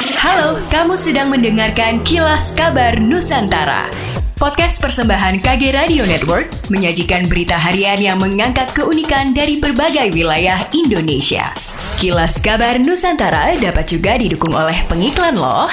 Halo, kamu sedang mendengarkan Kilas Kabar Nusantara. Podcast persembahan KG Radio Network menyajikan berita harian yang mengangkat keunikan dari berbagai wilayah Indonesia. Kilas Kabar Nusantara dapat juga didukung oleh pengiklan loh.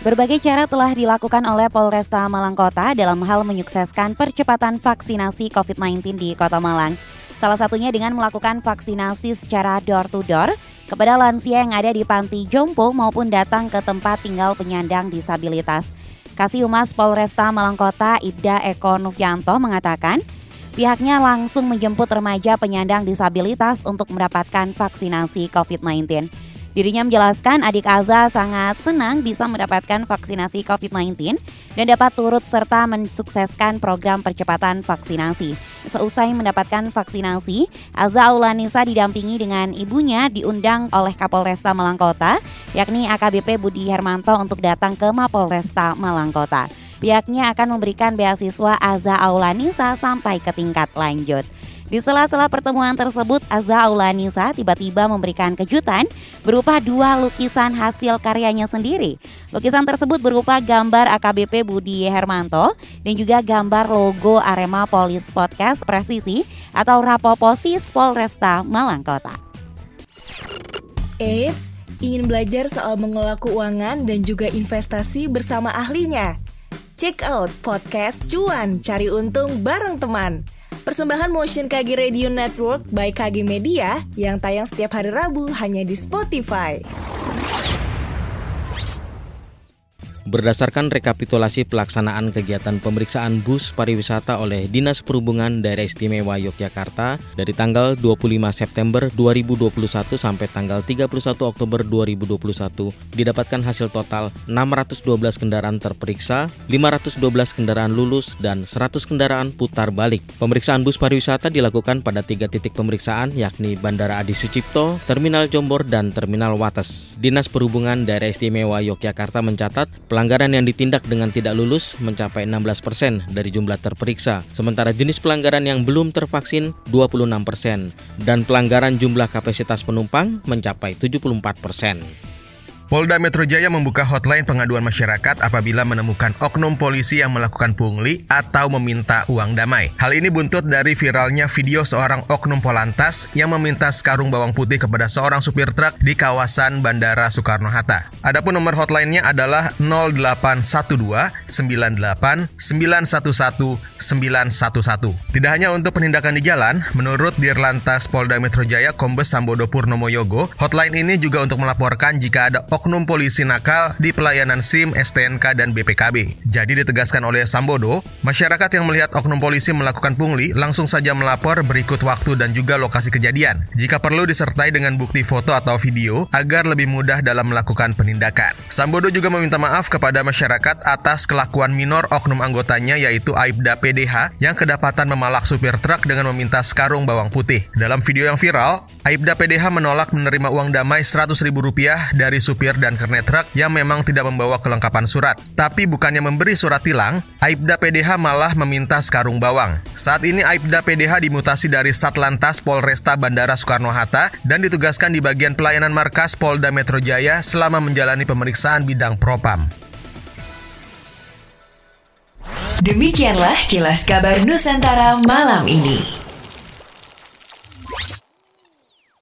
Berbagai cara telah dilakukan oleh Polresta Malang Kota dalam hal menyukseskan percepatan vaksinasi COVID-19 di Kota Malang. Salah satunya dengan melakukan vaksinasi secara door-to-door kepada lansia yang ada di panti jompo maupun datang ke tempat tinggal penyandang disabilitas. Kasih Humas Polresta Malang Kota Ibda Eko Nufyanto mengatakan, pihaknya langsung menjemput remaja penyandang disabilitas untuk mendapatkan vaksinasi COVID-19. Dirinya menjelaskan adik Aza sangat senang bisa mendapatkan vaksinasi COVID-19 dan dapat turut serta mensukseskan program percepatan vaksinasi. Seusai mendapatkan vaksinasi, Aza Aulanisa didampingi dengan ibunya diundang oleh Kapolresta Malang Kota, yakni AKBP Budi Hermanto untuk datang ke Mapolresta Malang Kota. Pihaknya akan memberikan beasiswa Aza Aulanisa sampai ke tingkat lanjut. Di sela-sela pertemuan tersebut, Azza Aulanisa tiba-tiba memberikan kejutan berupa dua lukisan hasil karyanya sendiri. Lukisan tersebut berupa gambar AKBP Budi Hermanto dan juga gambar logo Arema Polis Podcast Presisi atau Rapoposis Polresta Malang Kota. Eits, ingin belajar soal mengelola keuangan dan juga investasi bersama ahlinya? Check out podcast Cuan Cari Untung bareng teman Persembahan Motion KG Radio Network by KG Media yang tayang setiap hari Rabu hanya di Spotify. Berdasarkan rekapitulasi pelaksanaan kegiatan pemeriksaan bus pariwisata oleh Dinas Perhubungan Daerah Istimewa Yogyakarta dari tanggal 25 September 2021 sampai tanggal 31 Oktober 2021 didapatkan hasil total 612 kendaraan terperiksa, 512 kendaraan lulus, dan 100 kendaraan putar balik. Pemeriksaan bus pariwisata dilakukan pada tiga titik pemeriksaan yakni Bandara Adi Sucipto, Terminal Jombor, dan Terminal Wates. Dinas Perhubungan Daerah Istimewa Yogyakarta mencatat Pelanggaran yang ditindak dengan tidak lulus mencapai 16% persen dari jumlah terperiksa, sementara jenis pelanggaran yang belum tervaksin 26%, persen dan pelanggaran jumlah kapasitas penumpang mencapai 74%. persen. Polda Metro Jaya membuka hotline pengaduan masyarakat apabila menemukan oknum polisi yang melakukan pungli atau meminta uang damai. Hal ini buntut dari viralnya video seorang oknum Polantas yang meminta sekarung bawang putih kepada seorang supir truk di kawasan Bandara Soekarno-Hatta. Adapun nomor hotline-nya adalah 0812 98 911 911. Tidak hanya untuk penindakan di jalan, menurut Dirlantas Polda Metro Jaya Kombes Sambodo Purnomo Yogo, hotline ini juga untuk melaporkan jika ada oknum polisi nakal di pelayanan SIM, STNK, dan BPKB. Jadi ditegaskan oleh Sambodo, masyarakat yang melihat oknum polisi melakukan pungli langsung saja melapor berikut waktu dan juga lokasi kejadian. Jika perlu disertai dengan bukti foto atau video agar lebih mudah dalam melakukan penindakan. Sambodo juga meminta maaf kepada masyarakat atas kelakuan minor oknum anggotanya yaitu Aibda PDH yang kedapatan memalak supir truk dengan meminta sekarung bawang putih. Dalam video yang viral, Aibda PDH menolak menerima uang damai Rp100.000 dari supir supir dan kernet truk yang memang tidak membawa kelengkapan surat. Tapi bukannya memberi surat tilang, Aibda PDH malah meminta sekarung bawang. Saat ini Aibda PDH dimutasi dari Satlantas Polresta Bandara Soekarno-Hatta dan ditugaskan di bagian pelayanan markas Polda Metro Jaya selama menjalani pemeriksaan bidang propam. Demikianlah kilas kabar Nusantara malam ini.